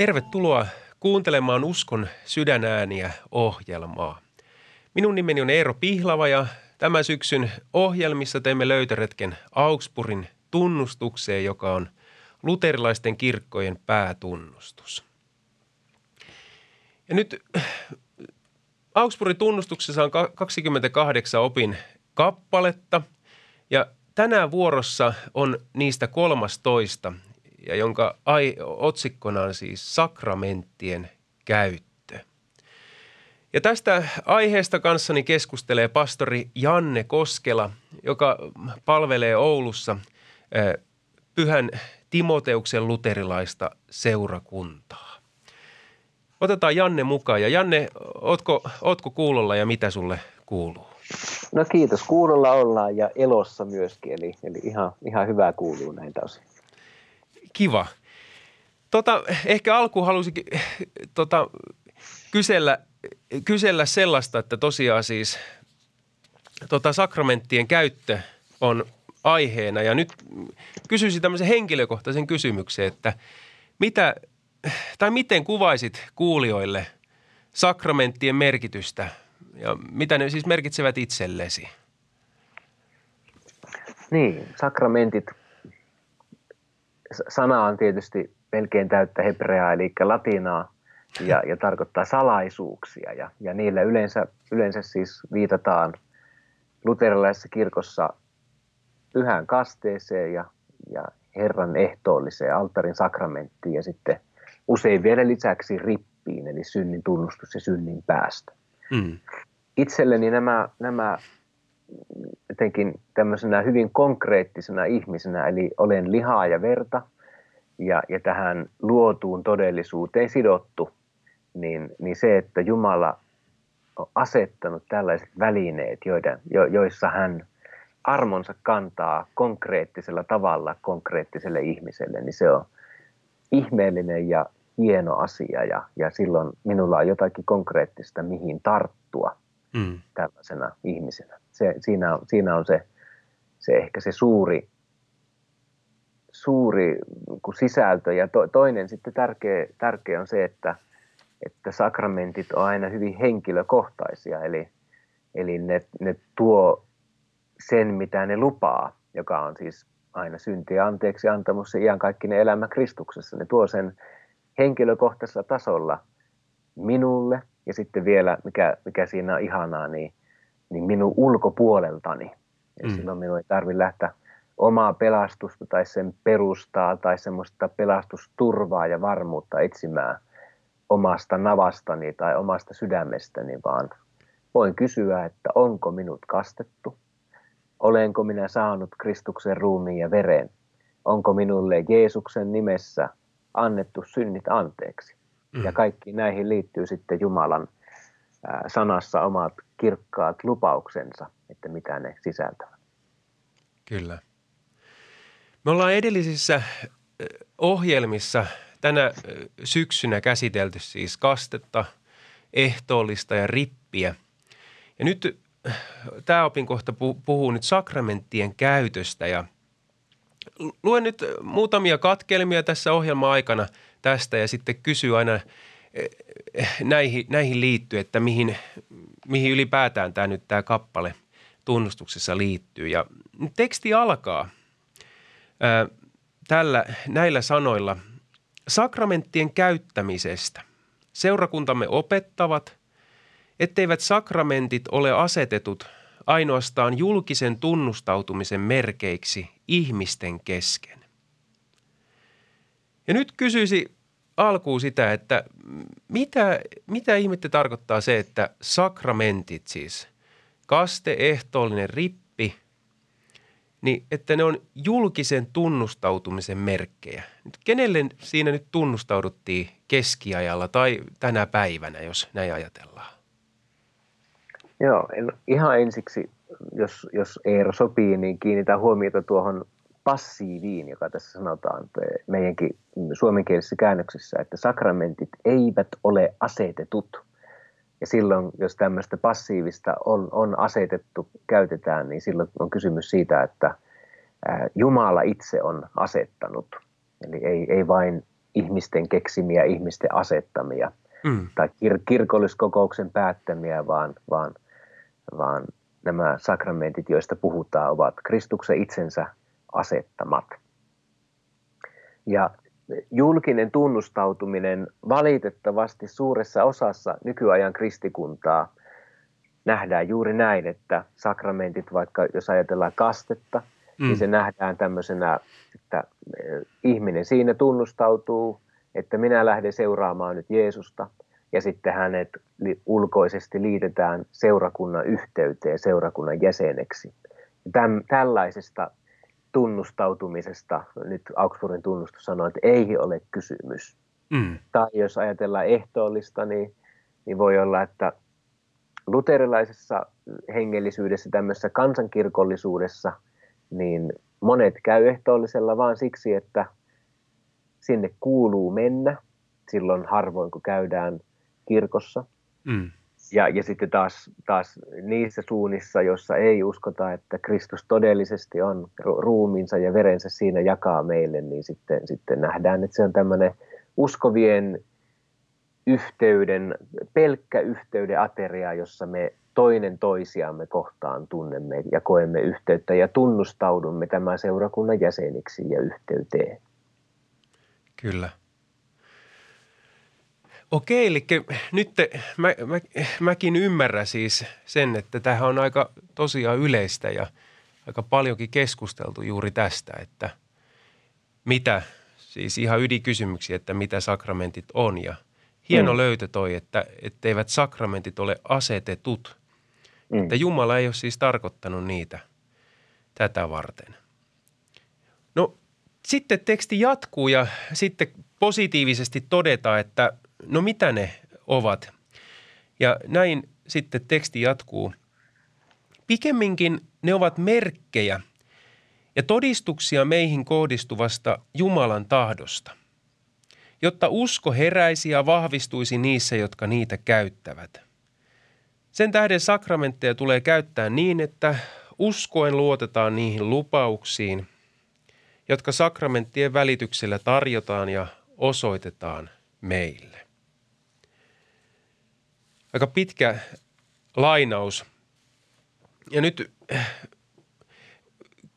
Tervetuloa kuuntelemaan Uskon sydänääniä ohjelmaa. Minun nimeni on Eero Pihlava ja tämän syksyn ohjelmissa teemme löytöretken Augsburgin tunnustukseen, joka on luterilaisten kirkkojen päätunnustus. Ja nyt Augsburgin tunnustuksessa on 28 opin kappaletta ja tänään vuorossa on niistä 13, ja jonka ai, otsikkona on siis sakramenttien käyttö. Ja tästä aiheesta kanssani keskustelee pastori Janne Koskela, joka palvelee Oulussa Pyhän Timoteuksen luterilaista seurakuntaa. Otetaan Janne mukaan. Ja Janne, ootko, ootko kuulolla ja mitä sulle kuuluu? No kiitos. Kuulolla ollaan ja elossa myöskin, eli, eli ihan, ihan hyvää kuuluu näitä osin. Kiva. Tota, ehkä alkuun halusin tota, kysellä, kysellä sellaista, että tosiaan siis tota, sakramenttien käyttö on aiheena. Ja nyt kysyisin tämmöisen henkilökohtaisen kysymyksen, että mitä tai miten kuvaisit kuulijoille sakramenttien merkitystä ja mitä ne siis merkitsevät itsellesi? Niin, sakramentit sana on tietysti melkein täyttä hebreaa, eli latinaa, ja, ja tarkoittaa salaisuuksia. Ja, ja niillä yleensä, yleensä siis viitataan luterilaisessa kirkossa pyhään kasteeseen ja, ja Herran ehtoolliseen altarin sakramenttiin ja sitten usein vielä lisäksi rippiin, eli synnin tunnustus ja synnin päästä. Mm. Itselleni nämä, nämä jotenkin tämmöisenä hyvin konkreettisena ihmisenä, eli olen lihaa ja verta ja, ja tähän luotuun todellisuuteen sidottu, niin, niin se, että Jumala on asettanut tällaiset välineet, joiden, jo, joissa hän armonsa kantaa konkreettisella tavalla konkreettiselle ihmiselle, niin se on ihmeellinen ja hieno asia ja, ja silloin minulla on jotakin konkreettista, mihin tarttua mm. tällaisena ihmisenä se, siinä, siinä on se, se ehkä se suuri, suuri sisältö. Ja to, toinen sitten tärkeä, tärkeä on se, että, että sakramentit on aina hyvin henkilökohtaisia, eli, eli ne, ne tuo sen, mitä ne lupaa, joka on siis aina syntiä anteeksi antamus ja ne elämä Kristuksessa. Ne tuo sen henkilökohtaisella tasolla minulle ja sitten vielä, mikä, mikä siinä on ihanaa, niin niin minun ulkopuoleltani. Ja mm. silloin minun ei tarvitse lähteä omaa pelastusta tai sen perustaa tai semmoista pelastusturvaa ja varmuutta etsimään omasta navastani tai omasta sydämestäni, vaan voin kysyä, että onko minut kastettu, olenko minä saanut Kristuksen ruumiin ja veren, onko minulle Jeesuksen nimessä annettu synnit anteeksi. Mm. Ja kaikki näihin liittyy sitten Jumalan sanassa omat kirkkaat lupauksensa, että mitä ne sisältävät. Kyllä. Me ollaan edellisissä ohjelmissa tänä syksynä käsitelty siis kastetta, ehtoollista ja rippiä. Ja nyt tämä opinkohta puhuu nyt sakramenttien käytöstä ja luen nyt muutamia katkelmia tässä ohjelman aikana tästä ja sitten kysyy aina näihin, näihin liittyy, että mihin, mihin ylipäätään tämä nyt tämä kappale tunnustuksessa liittyy. Ja teksti alkaa ää, tällä, näillä sanoilla sakramenttien käyttämisestä. Seurakuntamme opettavat, etteivät sakramentit ole asetetut ainoastaan julkisen tunnustautumisen merkeiksi ihmisten kesken. Ja nyt kysyisi alkuun sitä, että mitä, mitä ihmettä tarkoittaa se, että sakramentit siis, kaste, ehtoollinen rippi, niin että ne on julkisen tunnustautumisen merkkejä. Kenelle siinä nyt tunnustauduttiin keskiajalla tai tänä päivänä, jos näin ajatellaan? Joo, ihan ensiksi, jos, jos Eero sopii, niin kiinnitä huomiota tuohon passiiviin, joka tässä sanotaan meidänkin suomenkielisessä käännöksessä, että sakramentit eivät ole asetetut. Ja silloin, jos tämmöistä passiivista on, on asetettu, käytetään, niin silloin on kysymys siitä, että Jumala itse on asettanut. Eli ei, ei vain ihmisten keksimiä, ihmisten asettamia mm. tai kir- kirkolliskokouksen päättämiä, vaan, vaan, vaan nämä sakramentit, joista puhutaan, ovat Kristuksen itsensä asettamat. Ja julkinen tunnustautuminen valitettavasti suuressa osassa nykyajan kristikuntaa nähdään juuri näin, että sakramentit, vaikka jos ajatellaan kastetta, niin mm. niin se nähdään tämmöisenä, että eh, ihminen siinä tunnustautuu, että minä lähden seuraamaan nyt Jeesusta, ja sitten hänet ulkoisesti liitetään seurakunnan yhteyteen, seurakunnan jäseneksi. Täm, tällaisesta tunnustautumisesta, nyt Augsburgin tunnustus sanoo, että ei ole kysymys. Mm. Tai jos ajatellaan ehtoollista, niin, niin voi olla, että luterilaisessa hengellisyydessä, tämmöisessä kansankirkollisuudessa, niin monet käy ehtoollisella vaan siksi, että sinne kuuluu mennä silloin harvoin, kun käydään kirkossa. Mm. Ja, ja sitten taas, taas niissä suunnissa, joissa ei uskota, että Kristus todellisesti on ruumiinsa ja verensä siinä jakaa meille, niin sitten, sitten nähdään, että se on tämmöinen uskovien yhteyden, pelkkä yhteyden ateria, jossa me toinen toisiamme kohtaan tunnemme ja koemme yhteyttä ja tunnustaudumme tämän seurakunnan jäseniksi ja yhteyteen. Kyllä. Okei, eli nyt te, mä, mä, mäkin ymmärrän siis sen, että tähän on aika tosiaan yleistä ja aika paljonkin keskusteltu juuri tästä, että mitä, siis ihan ydinkysymyksiä, että mitä sakramentit on ja hieno mm. löytö toi, että etteivät sakramentit ole asetetut. Mm. Että Jumala ei ole siis tarkoittanut niitä tätä varten. No sitten teksti jatkuu ja sitten positiivisesti todetaan, että no mitä ne ovat. Ja näin sitten teksti jatkuu. Pikemminkin ne ovat merkkejä ja todistuksia meihin kohdistuvasta Jumalan tahdosta, jotta usko heräisi ja vahvistuisi niissä, jotka niitä käyttävät. Sen tähden sakramentteja tulee käyttää niin, että uskoen luotetaan niihin lupauksiin, jotka sakramenttien välityksellä tarjotaan ja osoitetaan meille aika pitkä lainaus. Ja nyt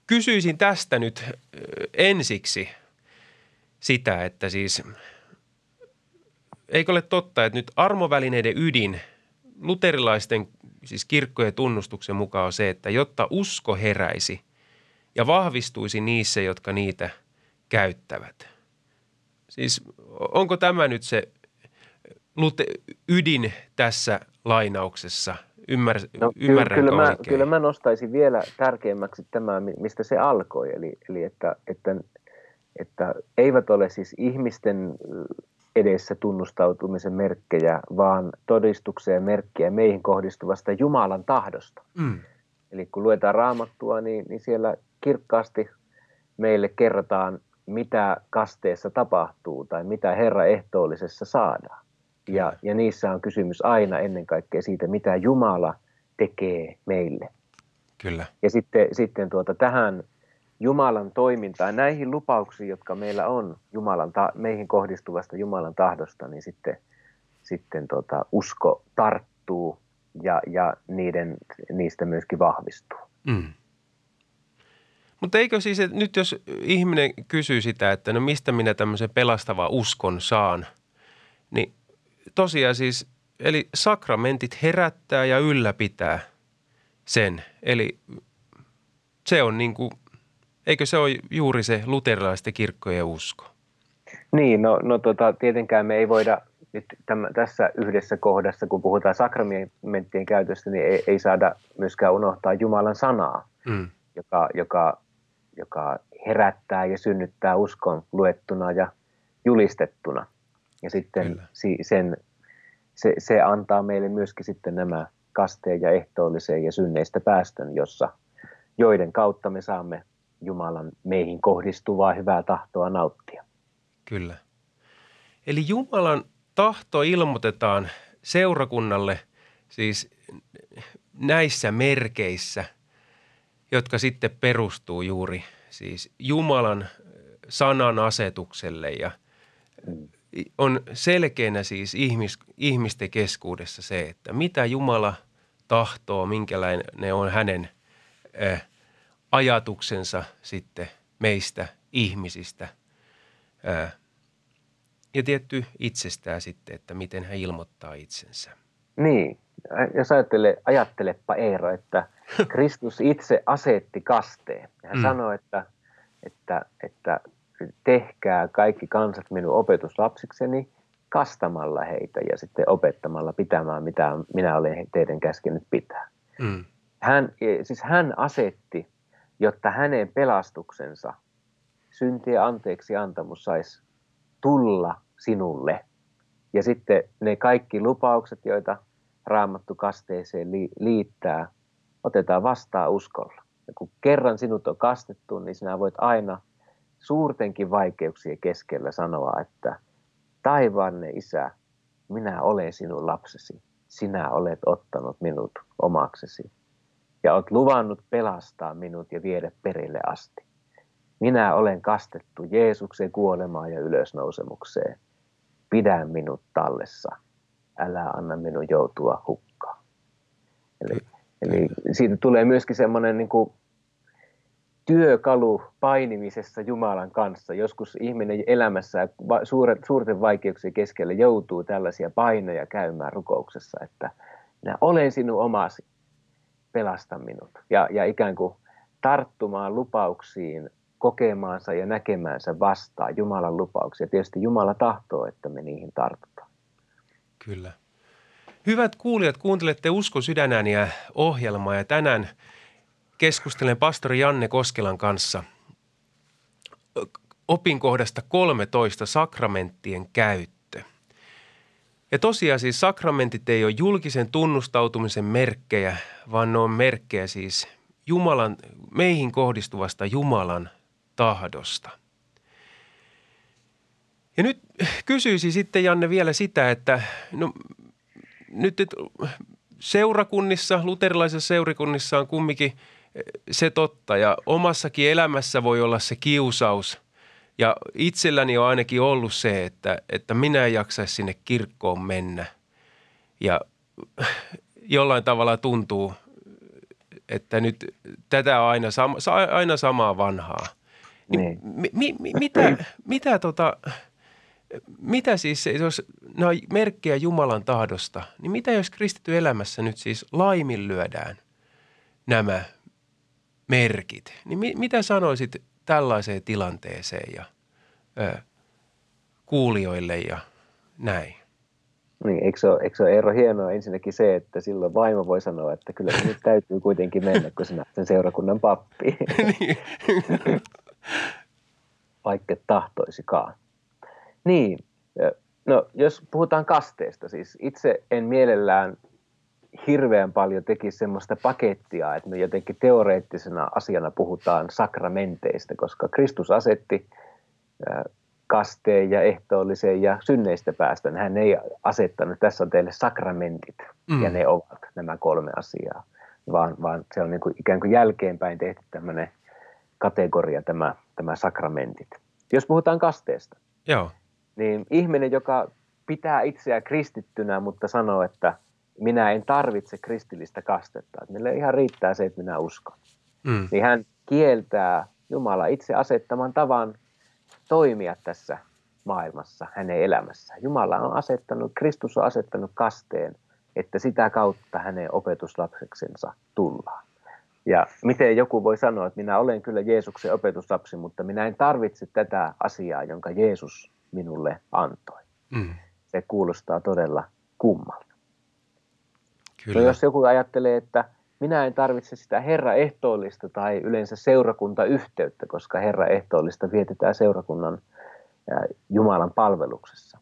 kysyisin tästä nyt ensiksi sitä, että siis eikö ole totta, että nyt armovälineiden ydin luterilaisten siis kirkkojen tunnustuksen mukaan on se, että jotta usko heräisi ja vahvistuisi niissä, jotka niitä käyttävät. Siis onko tämä nyt se lute, ydin tässä lainauksessa? Ymmär, no, kyllä, kyllä, mä, kyllä mä nostaisin vielä tärkeämmäksi tämä, mistä se alkoi, eli, eli että, että, että eivät ole siis ihmisten edessä tunnustautumisen merkkejä, vaan todistuksia ja merkkejä meihin kohdistuvasta Jumalan tahdosta. Mm. Eli kun luetaan raamattua, niin, niin siellä kirkkaasti meille kerrotaan, mitä kasteessa tapahtuu tai mitä Herra ehtoollisessa saadaan. Ja, ja niissä on kysymys aina ennen kaikkea siitä, mitä Jumala tekee meille. Kyllä. Ja sitten, sitten tuota, tähän Jumalan toimintaan, näihin lupauksiin, jotka meillä on Jumalan ta- meihin kohdistuvasta Jumalan tahdosta, niin sitten, sitten tuota, usko tarttuu ja, ja niiden, niistä myöskin vahvistuu. Mm. Mutta eikö siis, että nyt jos ihminen kysyy sitä, että no mistä minä tämmöisen pelastavan uskon saan, niin tosiaan siis, eli sakramentit herättää ja ylläpitää sen. Eli se on niin kuin, eikö se ole juuri se luterilaisten kirkkojen usko? Niin, no, no tota, tietenkään me ei voida nyt täm, tässä yhdessä kohdassa, kun puhutaan sakramenttien käytöstä, niin ei, ei saada myöskään unohtaa Jumalan sanaa, mm. joka, joka, joka herättää ja synnyttää uskon luettuna ja julistettuna. Ja sitten si, sen, se, se antaa meille myöskin sitten nämä kasteen ja ehtoolliseen ja synneistä päästön, jossa, joiden kautta me saamme Jumalan meihin kohdistuvaa hyvää tahtoa nauttia. Kyllä. Eli Jumalan tahto ilmoitetaan seurakunnalle siis näissä merkeissä, jotka sitten perustuu juuri siis Jumalan sanan asetukselle ja – mm. On selkeänä siis ihmis, ihmisten keskuudessa se, että mitä Jumala tahtoo, minkälainen on hänen äh, ajatuksensa sitten meistä ihmisistä. Äh, ja tietty itsestään sitten, että miten hän ilmoittaa itsensä. Niin, jos ajattele, ajattelepa Eero, että Kristus itse asetti kasteen. Hän mm. sanoi, että, että, että tehkää kaikki kansat minun opetuslapsikseni kastamalla heitä ja sitten opettamalla pitämään, mitä minä olen teidän käskenyt pitää. Mm. Hän, siis hän asetti, jotta hänen pelastuksensa, syntien anteeksi antamus saisi tulla sinulle. Ja sitten ne kaikki lupaukset, joita raamattu kasteeseen liittää, otetaan vastaan uskolla. Ja kun kerran sinut on kastettu, niin sinä voit aina suurtenkin vaikeuksien keskellä sanoa, että taivaanne isä, minä olen sinun lapsesi. Sinä olet ottanut minut omaksesi ja olet luvannut pelastaa minut ja viedä perille asti. Minä olen kastettu Jeesuksen kuolemaan ja ylösnousemukseen. Pidä minut tallessa. Älä anna minun joutua hukkaan. Eli, eli siitä tulee myöskin semmoinen niin kuin työkalu painimisessa Jumalan kanssa. Joskus ihminen elämässä suurten vaikeuksien keskellä joutuu tällaisia painoja käymään rukouksessa, että minä olen sinun omasi, pelasta minut. Ja, ja ikään kuin tarttumaan lupauksiin kokemaansa ja näkemäänsä vastaan Jumalan lupauksia. Tietysti Jumala tahtoo, että me niihin tartutaan. Kyllä. Hyvät kuulijat, kuuntelette Usko sydänääniä ohjelmaa ja tänään keskustelen pastori Janne Koskelan kanssa opinkohdasta 13 sakramenttien käyttö. Ja tosiaan siis sakramentit ei ole julkisen tunnustautumisen merkkejä, vaan ne on merkkejä siis Jumalan, meihin kohdistuvasta Jumalan tahdosta. Ja nyt kysyisin sitten Janne vielä sitä, että no, nyt seurakunnissa, luterilaisissa seurakunnissa on kumminkin se totta ja omassakin elämässä voi olla se kiusaus. Ja itselläni on ainakin ollut se, että, että minä en jaksaisi sinne kirkkoon mennä. Ja jollain tavalla tuntuu, että nyt tätä on aina, sama, aina samaa vanhaa – niin. Mi, mi, mi, mitä, mitä, tota, mitä siis, jos nämä on merkkejä Jumalan tahdosta, niin mitä jos kristitty elämässä nyt siis laiminlyödään nämä merkit? Niin mi, mitä sanoisit tällaiseen tilanteeseen ja ö, kuulijoille ja näin? Niin, eikö se, ole, eikö se ole ero hienoa ensinnäkin se, että silloin vaimo voi sanoa, että kyllä nyt täytyy kuitenkin mennä, kun sinä sen seurakunnan pappi. niin vaikka tahtoisikaan. Niin, no jos puhutaan kasteesta, siis itse en mielellään hirveän paljon tekisi semmoista pakettia, että me jotenkin teoreettisena asiana puhutaan sakramenteista, koska Kristus asetti kasteen ja ehtoollisen ja synneistä päästä. Hän ei asettanut, tässä on teille sakramentit mm. ja ne ovat nämä kolme asiaa, vaan, vaan se on niin kuin ikään kuin jälkeenpäin tehty tämmöinen kategoria tämä, tämä sakramentit. Jos puhutaan kasteesta, Joo. niin ihminen, joka pitää itseään kristittynä, mutta sanoo, että minä en tarvitse kristillistä kastetta, että meille ihan riittää se, että minä uskon, mm. niin hän kieltää Jumala itse asettaman tavan toimia tässä maailmassa, hänen elämässä. Jumala on asettanut, Kristus on asettanut kasteen, että sitä kautta hänen opetuslapseksensa tullaan. Ja miten joku voi sanoa, että minä olen kyllä Jeesuksen opetuslapsi, mutta minä en tarvitse tätä asiaa, jonka Jeesus minulle antoi. Mm. Se kuulostaa todella kummalta. Kyllä. No jos joku ajattelee, että minä en tarvitse sitä Herra ehtoollista tai yleensä seurakuntayhteyttä, koska Herra ehtoollista vietetään seurakunnan Jumalan palveluksessa,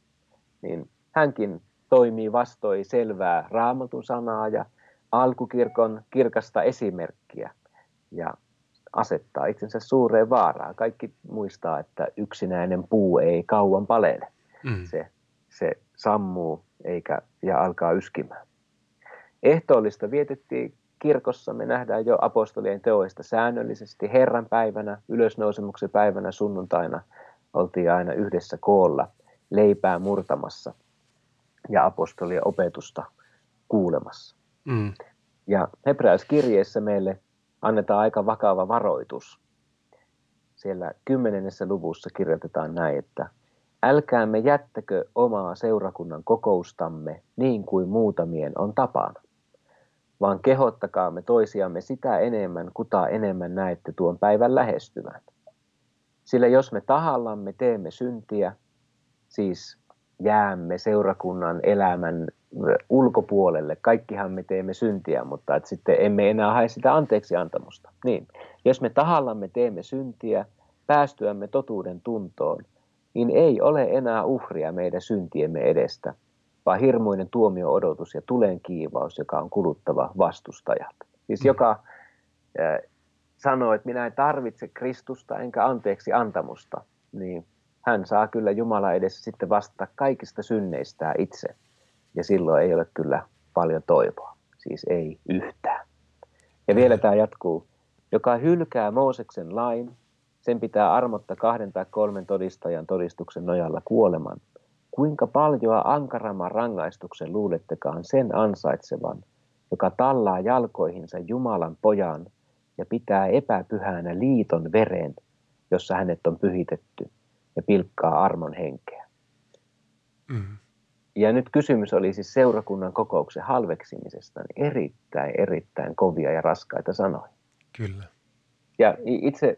niin hänkin toimii vastoin selvää raamatun sanaa ja alkukirkon kirkasta esimerkkiä ja asettaa itsensä suureen vaaraan. Kaikki muistaa, että yksinäinen puu ei kauan palele. Mm. Se, se sammuu eikä, ja alkaa yskimään. Ehtoollista vietettiin kirkossa, me nähdään jo apostolien teoista säännöllisesti. Herran päivänä, ylösnousemuksen päivänä, sunnuntaina oltiin aina yhdessä koolla leipää murtamassa ja apostolien opetusta kuulemassa. Mm. Ja hebreäiskirjeessä meille annetaan aika vakava varoitus. Siellä kymmenennessä luvussa kirjoitetaan näin, että älkäämme jättäkö omaa seurakunnan kokoustamme niin kuin muutamien on tapana, vaan kehottakaamme toisiamme sitä enemmän, kuta enemmän näette tuon päivän lähestyvän. Sillä jos me tahallamme teemme syntiä, siis jäämme seurakunnan elämän ulkopuolelle. Kaikkihan me teemme syntiä, mutta että sitten emme enää hae sitä anteeksi antamusta. Niin, jos me tahallamme teemme syntiä, päästyämme totuuden tuntoon, niin ei ole enää uhria meidän syntiemme edestä, vaan hirmuinen tuomio-odotus ja tulen kiivaus, joka on kuluttava vastustajat. Siis mm. joka äh, sanoo, että minä en tarvitse Kristusta enkä anteeksi antamusta, niin hän saa kyllä Jumala edessä sitten vastata kaikista synneistään itse. Ja silloin ei ole kyllä paljon toivoa. Siis ei yhtään. Ja vielä tämä jatkuu. Joka hylkää Mooseksen lain, sen pitää armotta kahden tai kolmen todistajan todistuksen nojalla kuoleman. Kuinka paljon ankaramman rangaistuksen luulettekaan sen ansaitsevan, joka tallaa jalkoihinsa Jumalan pojan ja pitää epäpyhänä liiton veren, jossa hänet on pyhitetty – ja pilkkaa armon henkeä. Mm. Ja nyt kysymys oli siis seurakunnan kokouksen halveksimisesta, niin erittäin, erittäin kovia ja raskaita sanoja. Kyllä. Ja itse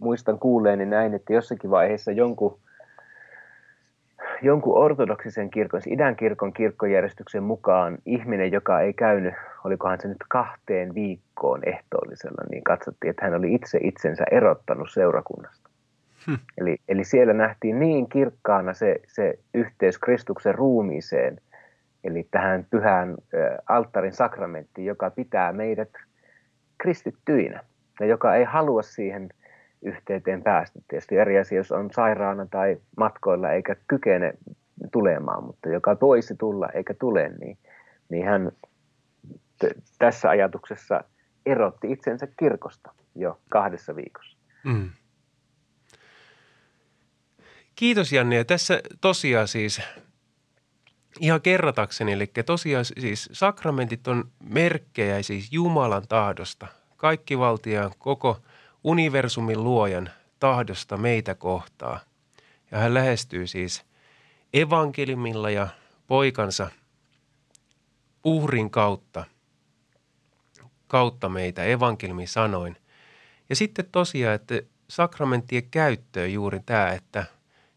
muistan kuulleeni näin, että jossakin vaiheessa jonkun, jonkun ortodoksisen kirkon, siis idän kirkon kirkkojärjestyksen mukaan ihminen, joka ei käynyt, olikohan se nyt kahteen viikkoon ehtoollisella, niin katsottiin, että hän oli itse itsensä erottanut seurakunnasta. Hmm. Eli, eli siellä nähtiin niin kirkkaana se, se yhteys Kristuksen ruumiiseen, eli tähän pyhään alttarin sakramenttiin, joka pitää meidät kristittyinä ja joka ei halua siihen yhteyteen päästä. Tietysti eri asia, jos on sairaana tai matkoilla eikä kykene tulemaan, mutta joka voisi tulla eikä tule, niin, niin hän t- tässä ajatuksessa erotti itsensä kirkosta jo kahdessa viikossa. Mm. Kiitos Janne. Ja tässä tosiaan siis ihan kerratakseni, eli tosiaan siis sakramentit on merkkejä siis Jumalan tahdosta, kaikki valtiaan koko universumin luojan tahdosta meitä kohtaa. Ja hän lähestyy siis evankeliumilla ja poikansa uhrin kautta, kautta meitä evankeliumin sanoin. Ja sitten tosiaan, että sakramenttien käyttöön juuri tämä, että –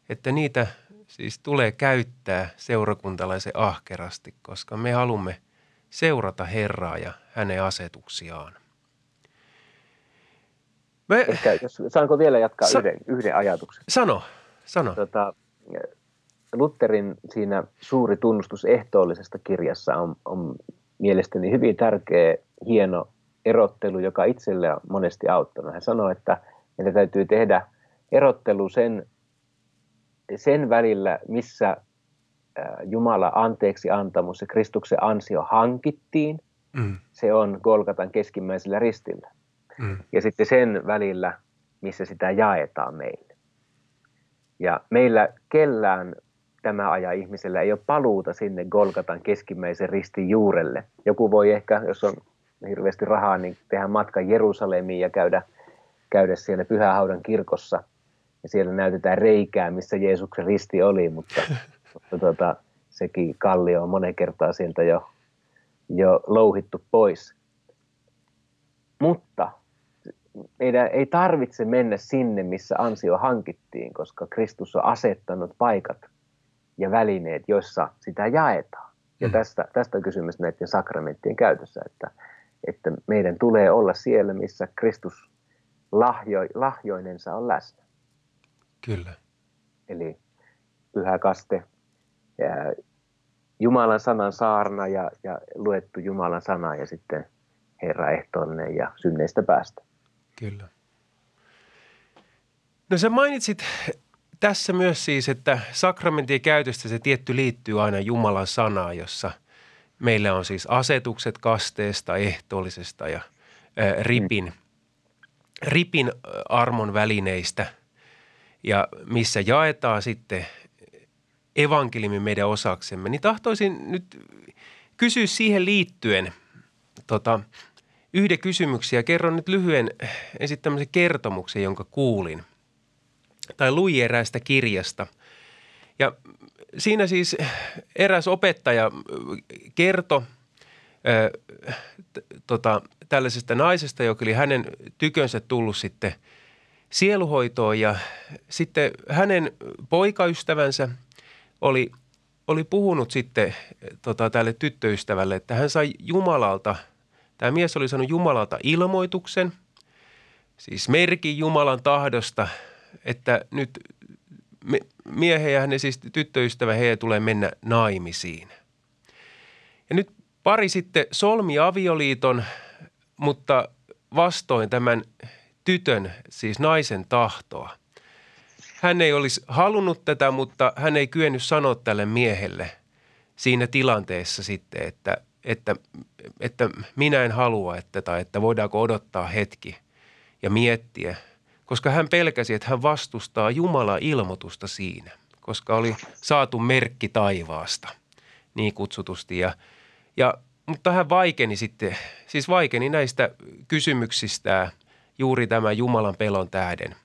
että niitä siis tulee käyttää seurakuntalaisen ahkerasti, koska me haluamme seurata Herraa ja hänen asetuksiaan. Me... Ehkä, jos, saanko vielä jatkaa Sa- yhden, yhden ajatuksen? Sano, sano. Tota, Lutherin siinä suuri tunnustus ehtoollisesta kirjassa on, on mielestäni hyvin tärkeä, hieno erottelu, joka itselle on monesti auttanut. Hän sanoi, että meidän täytyy tehdä erottelu sen sen välillä, missä Jumala anteeksi antamus ja Kristuksen ansio hankittiin, mm. se on Golgatan keskimmäisellä ristillä. Mm. Ja sitten sen välillä, missä sitä jaetaan meille. Ja meillä kellään tämä aja ihmisellä ei ole paluuta sinne Golgatan keskimmäisen ristin juurelle. Joku voi ehkä, jos on hirveästi rahaa, niin tehdä matkan Jerusalemiin ja käydä, käydä siellä Pyhähaudan kirkossa – ja siellä näytetään reikää, missä Jeesuksen risti oli, mutta, mutta tuota, sekin kallio on monen kertaa sieltä jo, jo louhittu pois. Mutta meidän ei tarvitse mennä sinne, missä ansio hankittiin, koska Kristus on asettanut paikat ja välineet, joissa sitä jaetaan. Ja mm. tästä, tästä on kysymys näiden sakramenttien käytössä, että, että meidän tulee olla siellä, missä Kristus lahjo, lahjoinensa on läsnä. Kyllä. Eli pyhä kaste, ja Jumalan sanan saarna ja, ja luettu Jumalan sana ja sitten Herra ehtoollinen ja synneistä päästä. Kyllä. No sä mainitsit tässä myös siis, että sakramentien käytöstä se tietty liittyy aina Jumalan sanaan, jossa meillä on siis asetukset kasteesta, ehtoollisesta ja ää, ripin, mm. ripin armon välineistä – ja missä jaetaan sitten evankeliumin meidän osaksemme, niin tahtoisin nyt kysyä siihen liittyen tota, yhden kysymyksen ja kerron nyt lyhyen esittämisen kertomuksen, jonka kuulin tai luin eräästä kirjasta. Ja siinä siis eräs opettaja kertoi tota, tällaisesta naisesta, joka oli hänen tykönsä tullut sitten sieluhoitoon ja sitten hänen poikaystävänsä oli, oli puhunut sitten tota, tälle tyttöystävälle, että hän sai Jumalalta, tämä mies oli saanut Jumalalta ilmoituksen, siis merkin Jumalan tahdosta, että nyt miehen ja hänen siis tyttöystävä heidän tulee mennä naimisiin. Ja nyt pari sitten solmi avioliiton, mutta vastoin tämän tytön, siis naisen tahtoa. Hän ei olisi halunnut tätä, mutta hän ei kyennyt sanoa tälle miehelle siinä tilanteessa sitten, että, että, että minä en halua, että, tai että voidaanko odottaa hetki ja miettiä, koska hän pelkäsi, että hän vastustaa Jumala ilmoitusta siinä, koska oli saatu merkki taivaasta niin kutsutusti. Ja, ja, mutta hän vaikeni sitten, siis vaikeni näistä kysymyksistä juuri tämä Jumalan pelon tähden.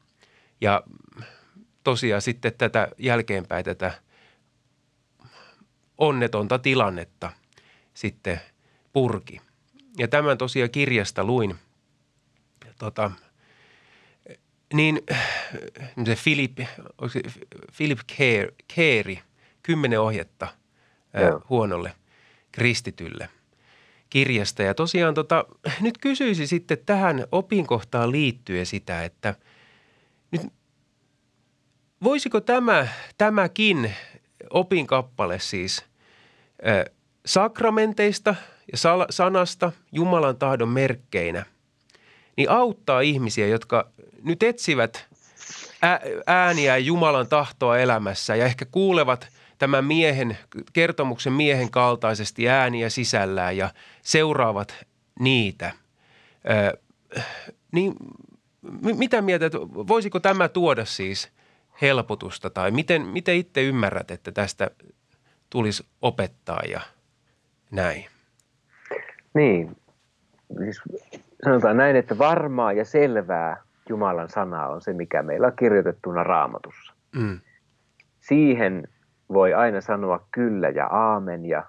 Ja tosiaan sitten tätä jälkeenpäin tätä onnetonta tilannetta sitten purki. Ja tämän tosiaan kirjasta luin. Tota, niin se Philip, se Philip Carey, kymmenen ohjetta ää, huonolle kristitylle kirjasta. Ja tosiaan tota, nyt kysyisin sitten tähän opinkohtaan liittyen sitä, että nyt voisiko tämä, tämäkin opinkappale siis ää, sakramenteista ja sal- sanasta Jumalan tahdon merkkeinä, niin auttaa ihmisiä, jotka nyt etsivät ääniä Jumalan tahtoa elämässä ja ehkä kuulevat tämän miehen, kertomuksen miehen kaltaisesti ääniä sisällään ja seuraavat niitä. Ö, niin mitä mieltä, voisiko tämä tuoda siis helpotusta tai miten, miten itse ymmärrät, että tästä tulisi opettaa ja näin? Niin, siis sanotaan näin, että varmaa ja selvää Jumalan sana on se, mikä meillä on kirjoitettuna raamatussa. Mm. Siihen voi aina sanoa kyllä ja aamen ja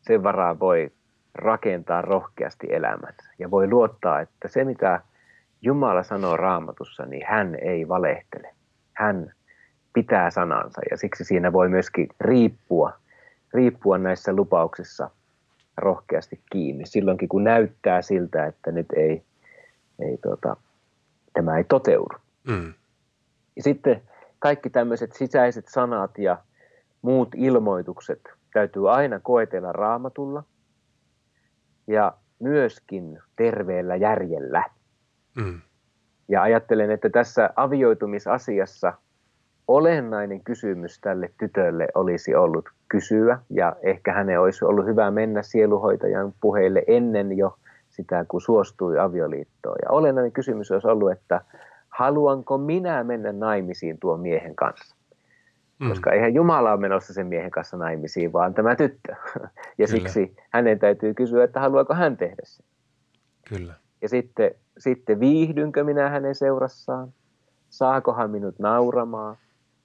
sen varaan voi rakentaa rohkeasti elämänsä. Ja voi luottaa, että se mitä Jumala sanoo raamatussa, niin hän ei valehtele. Hän pitää sanansa ja siksi siinä voi myöskin riippua, riippua näissä lupauksissa rohkeasti kiinni. Silloinkin kun näyttää siltä, että nyt ei, ei tota, tämä ei toteudu. Mm. Ja sitten kaikki tämmöiset sisäiset sanat ja muut ilmoitukset täytyy aina koetella raamatulla ja myöskin terveellä järjellä. Mm. Ja ajattelen, että tässä avioitumisasiassa olennainen kysymys tälle tytölle olisi ollut kysyä, ja ehkä hänen olisi ollut hyvä mennä sieluhoitajan puheille ennen jo sitä, kun suostui avioliittoon. Ja olennainen kysymys olisi ollut, että haluanko minä mennä naimisiin tuon miehen kanssa? Mm. Koska eihän Jumala ole menossa sen miehen kanssa naimisiin, vaan tämä tyttö. Ja Kyllä. siksi hänen täytyy kysyä, että haluaako hän tehdä sen. Kyllä. Ja sitten, sitten viihdynkö minä hänen seurassaan? Saakohan minut nauramaan?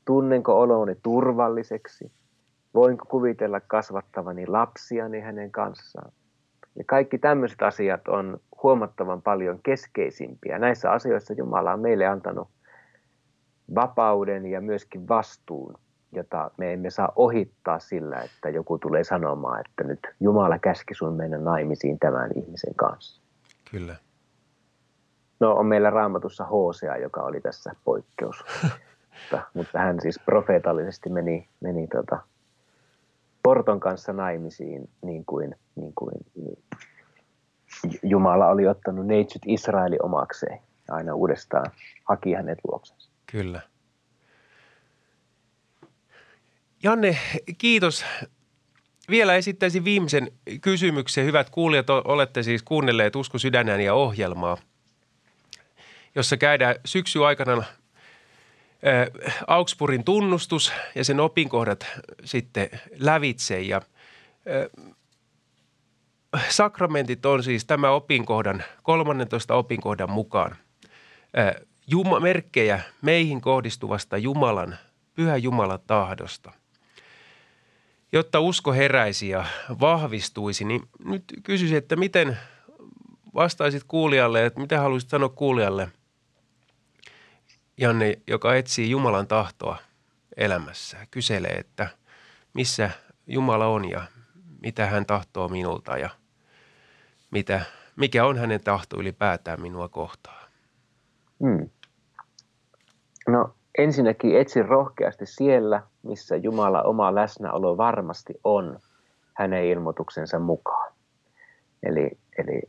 Tunnenko oloni turvalliseksi? Voinko kuvitella kasvattavani lapsiani hänen kanssaan? Ja kaikki tämmöiset asiat on huomattavan paljon keskeisimpiä. Näissä asioissa Jumala on meille antanut vapauden ja myöskin vastuun, jota me emme saa ohittaa sillä, että joku tulee sanomaan, että nyt Jumala käski sun mennä naimisiin tämän ihmisen kanssa. Kyllä. No on meillä raamatussa Hosea, joka oli tässä poikkeus. mutta, mutta hän siis profeetallisesti meni, meni tota, Porton kanssa naimisiin, niin kuin, niin kuin Jumala oli ottanut neitsyt Israeli omakseen. Aina uudestaan haki hänet luoksensa. Kyllä. Janne, kiitos. Vielä esittäisin viimeisen kysymyksen. Hyvät kuulijat, olette siis kuunnelleet Usko sydänään ja ohjelmaa, jossa käydään syksy aikana Augsburgin tunnustus ja sen opinkohdat sitten lävitse ja sakramentit on siis tämä opinkohdan, 13 opinkohdan mukaan juma, merkkejä meihin kohdistuvasta Jumalan, pyhä Jumalan tahdosta. Jotta usko heräisi ja vahvistuisi, niin nyt kysyisin, että miten vastaisit kuulijalle, että mitä haluaisit sanoa kuulijalle, Janne, joka etsii Jumalan tahtoa elämässä, kyselee, että missä Jumala on ja mitä hän tahtoo minulta ja mitä, mikä on hänen tahto ylipäätään minua kohtaan. Hmm. No ensinnäkin etsi rohkeasti siellä, missä Jumala oma läsnäolo varmasti on hänen ilmoituksensa mukaan. Eli, eli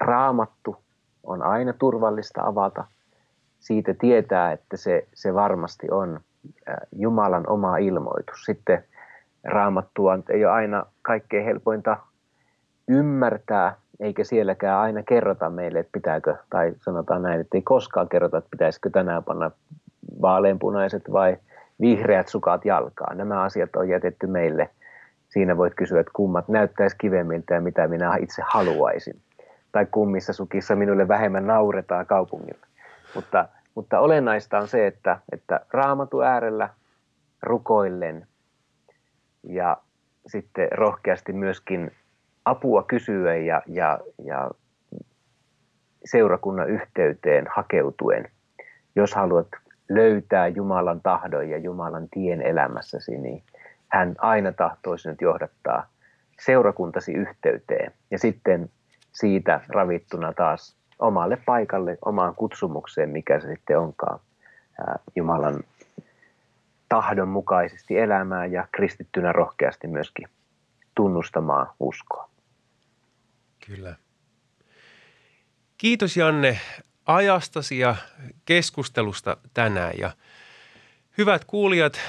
raamattu on aina turvallista avata. Siitä tietää, että se, se varmasti on Jumalan oma ilmoitus. Sitten raamattua ei ole aina kaikkein helpointa ymmärtää, eikä sielläkään aina kerrota meille, että pitääkö, tai sanotaan näin, että ei koskaan kerrota, että pitäisikö tänään panna vaaleanpunaiset vai vihreät sukat jalkaan. Nämä asiat on jätetty meille. Siinä voit kysyä, että kummat näyttäisi kivemmiltä ja mitä minä itse haluaisin. Tai kummissa sukissa minulle vähemmän nauretaan kaupungilla. Mutta, mutta olennaista on se, että, että raamatu äärellä rukoillen ja sitten rohkeasti myöskin apua kysyä ja, ja, ja seurakunnan yhteyteen hakeutuen, jos haluat löytää Jumalan tahdon ja Jumalan tien elämässäsi, niin hän aina tahtoo sinut johdattaa seurakuntasi yhteyteen. Ja sitten siitä ravittuna taas omalle paikalle, omaan kutsumukseen, mikä se sitten onkaan Jumalan tahdon mukaisesti elämään ja kristittynä rohkeasti myöskin tunnustamaan uskoa. Kyllä. Kiitos Janne ajastasi ja keskustelusta tänään. Ja hyvät kuulijat,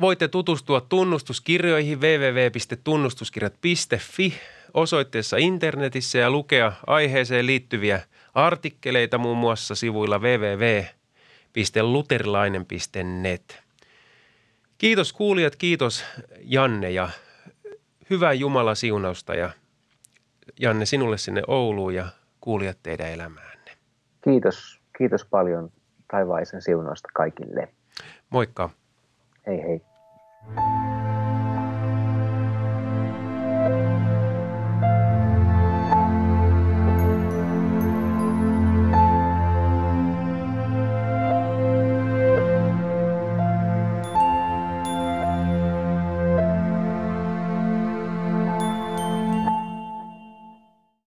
voitte tutustua tunnustuskirjoihin www.tunnustuskirjat.fi osoitteessa internetissä ja lukea aiheeseen liittyviä artikkeleita muun muassa sivuilla www.luterilainen.net. Kiitos kuulijat, kiitos Janne ja hyvää Jumala siunausta ja Janne sinulle sinne Ouluun ja kuulijat teidän elämäänne. Kiitos, kiitos paljon taivaisen siunausta kaikille. Moikka. Hei hei.